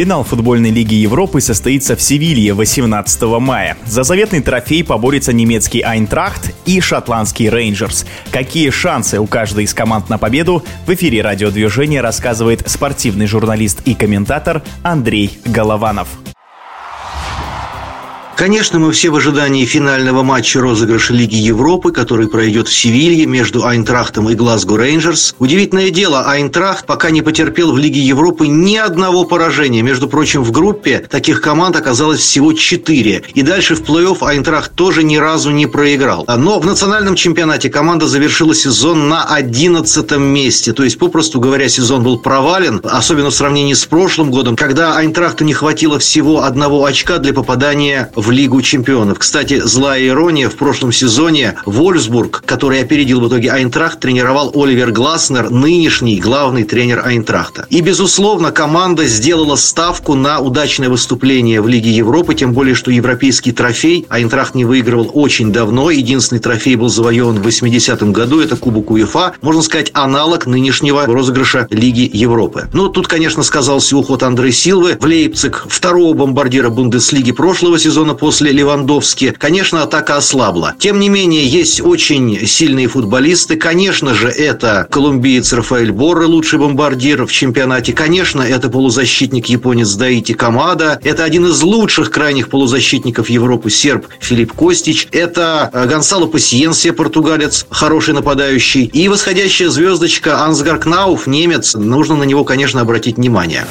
Финал футбольной лиги Европы состоится в Севилье 18 мая. За заветный трофей поборется немецкий Айнтрахт и шотландский Рейнджерс. Какие шансы у каждой из команд на победу, в эфире радиодвижения рассказывает спортивный журналист и комментатор Андрей Голованов. Конечно, мы все в ожидании финального матча розыгрыша Лиги Европы, который пройдет в Севилье между Айнтрахтом и Глазго Рейнджерс. Удивительное дело, Айнтрахт пока не потерпел в Лиге Европы ни одного поражения. Между прочим, в группе таких команд оказалось всего четыре. И дальше в плей-офф Айнтрахт тоже ни разу не проиграл. Но в национальном чемпионате команда завершила сезон на одиннадцатом месте. То есть, попросту говоря, сезон был провален, особенно в сравнении с прошлым годом, когда Айнтрахту не хватило всего одного очка для попадания в Лигу чемпионов. Кстати, злая ирония, в прошлом сезоне Вольфсбург, который опередил в итоге Айнтрахт, тренировал Оливер Гласнер, нынешний главный тренер Айнтрахта. И, безусловно, команда сделала ставку на удачное выступление в Лиге Европы, тем более, что европейский трофей Айнтрахт не выигрывал очень давно. Единственный трофей был завоеван в 80-м году, это Кубок УЕФА, можно сказать, аналог нынешнего розыгрыша Лиги Европы. Ну, тут, конечно, сказался уход Андре Силвы в Лейпциг, второго бомбардира Бундеслиги прошлого сезона после Левандовски, конечно, атака ослабла. Тем не менее, есть очень сильные футболисты. Конечно же, это колумбиец Рафаэль Борре, лучший бомбардир в чемпионате. Конечно, это полузащитник японец Даити Камада. Это один из лучших крайних полузащитников Европы серб Филипп Костич. Это э, Гонсало Пассиенсия, португалец, хороший нападающий. И восходящая звездочка Ансгар Кнауф, немец. Нужно на него, конечно, обратить внимание.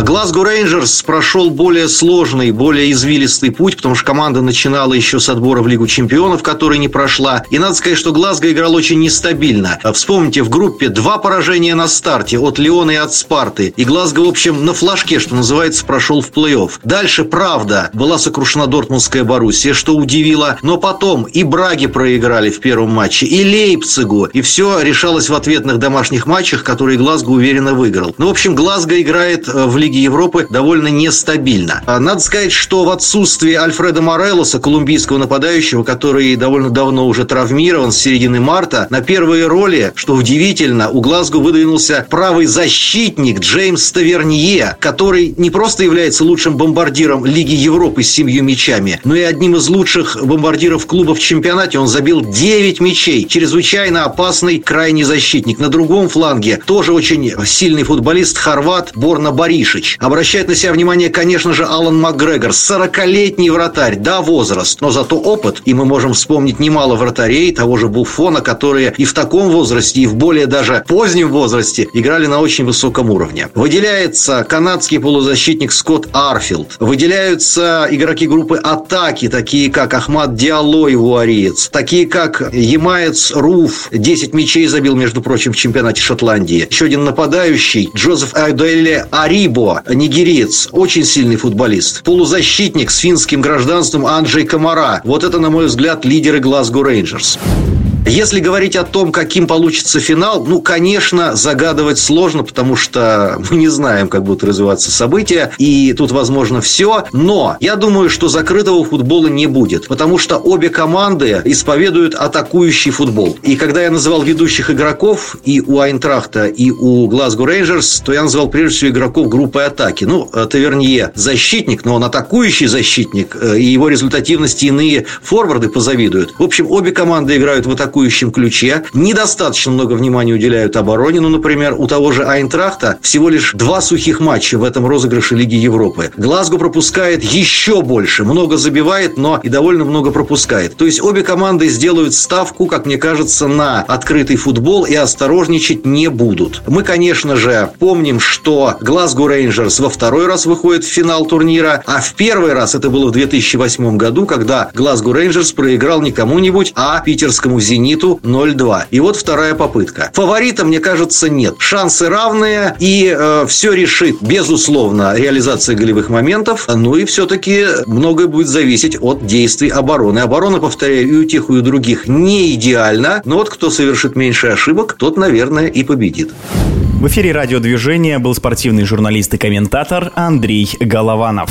Глазго Рейнджерс прошел более сложный, более извилистый путь, потому что команда начинала еще с отбора в Лигу чемпионов, который не прошла. И надо сказать, что Глазго играл очень нестабильно. Вспомните, в группе два поражения на старте от Леона и от Спарты. И Глазго, в общем, на флажке, что называется, прошел в плей-офф. Дальше, правда, была сокрушена Дортмундская Боруссия, что удивило. Но потом и Браги проиграли в первом матче, и Лейпцигу. И все решалось в ответных домашних матчах, которые Глазго уверенно выиграл. Ну, в общем, Глазго играет в Лиге Европы довольно нестабильно. А надо сказать, что в отсутствии Альфреда Морелоса, колумбийского нападающего, который довольно давно уже травмирован с середины марта, на первые роли, что удивительно, у Глазго выдвинулся правый защитник Джеймс Тавернье, который не просто является лучшим бомбардиром Лиги Европы с семью мячами, но и одним из лучших бомбардиров клуба в чемпионате. Он забил 9 мячей. Чрезвычайно опасный крайний защитник. На другом фланге тоже очень сильный футболист хорват Борна Бариш. Мишич. Обращает на себя внимание, конечно же, Алан Макгрегор. 40-летний вратарь, да, возраст, но зато опыт. И мы можем вспомнить немало вратарей, того же Буфона, которые и в таком возрасте, и в более даже позднем возрасте играли на очень высоком уровне. Выделяется канадский полузащитник Скотт Арфилд. Выделяются игроки группы атаки, такие как Ахмад Диалlo и Вуариец. Такие как Ямаец Руф. 10 мячей забил, между прочим, в чемпионате Шотландии. Еще один нападающий Джозеф Айдуэле Арибо Ибо, нигериец, очень сильный футболист. Полузащитник с финским гражданством Анджей Комара. Вот это, на мой взгляд, лидеры Глазго Рейнджерс. Если говорить о том, каким получится финал, ну, конечно, загадывать сложно, потому что мы не знаем, как будут развиваться события, и тут возможно все. Но я думаю, что закрытого футбола не будет, потому что обе команды исповедуют атакующий футбол. И когда я называл ведущих игроков и у Айнтрахта, и у Глазго Рейнджерс, то я называл прежде всего игроков группы атаки. Ну, Тавернье защитник, но он атакующий защитник, э, и его результативности иные форварды позавидуют. В общем, обе команды играют в атаку атакующем ключе. Недостаточно много внимания уделяют обороне. Ну, например, у того же Айнтрахта всего лишь два сухих матча в этом розыгрыше Лиги Европы. Глазго пропускает еще больше. Много забивает, но и довольно много пропускает. То есть обе команды сделают ставку, как мне кажется, на открытый футбол и осторожничать не будут. Мы, конечно же, помним, что Глазго Рейнджерс во второй раз выходит в финал турнира, а в первый раз это было в 2008 году, когда Глазго Рейнджерс проиграл не кому-нибудь, а питерскому «Зениту» «Зениту» 0-2. И вот вторая попытка. Фаворита, мне кажется, нет. Шансы равные, и э, все решит, безусловно, реализация голевых моментов. Ну и все-таки многое будет зависеть от действий обороны. Оборона, повторяю, и у тех, и у других не идеальна, но вот кто совершит меньше ошибок, тот, наверное, и победит. В эфире радиодвижения был спортивный журналист и комментатор Андрей Голованов.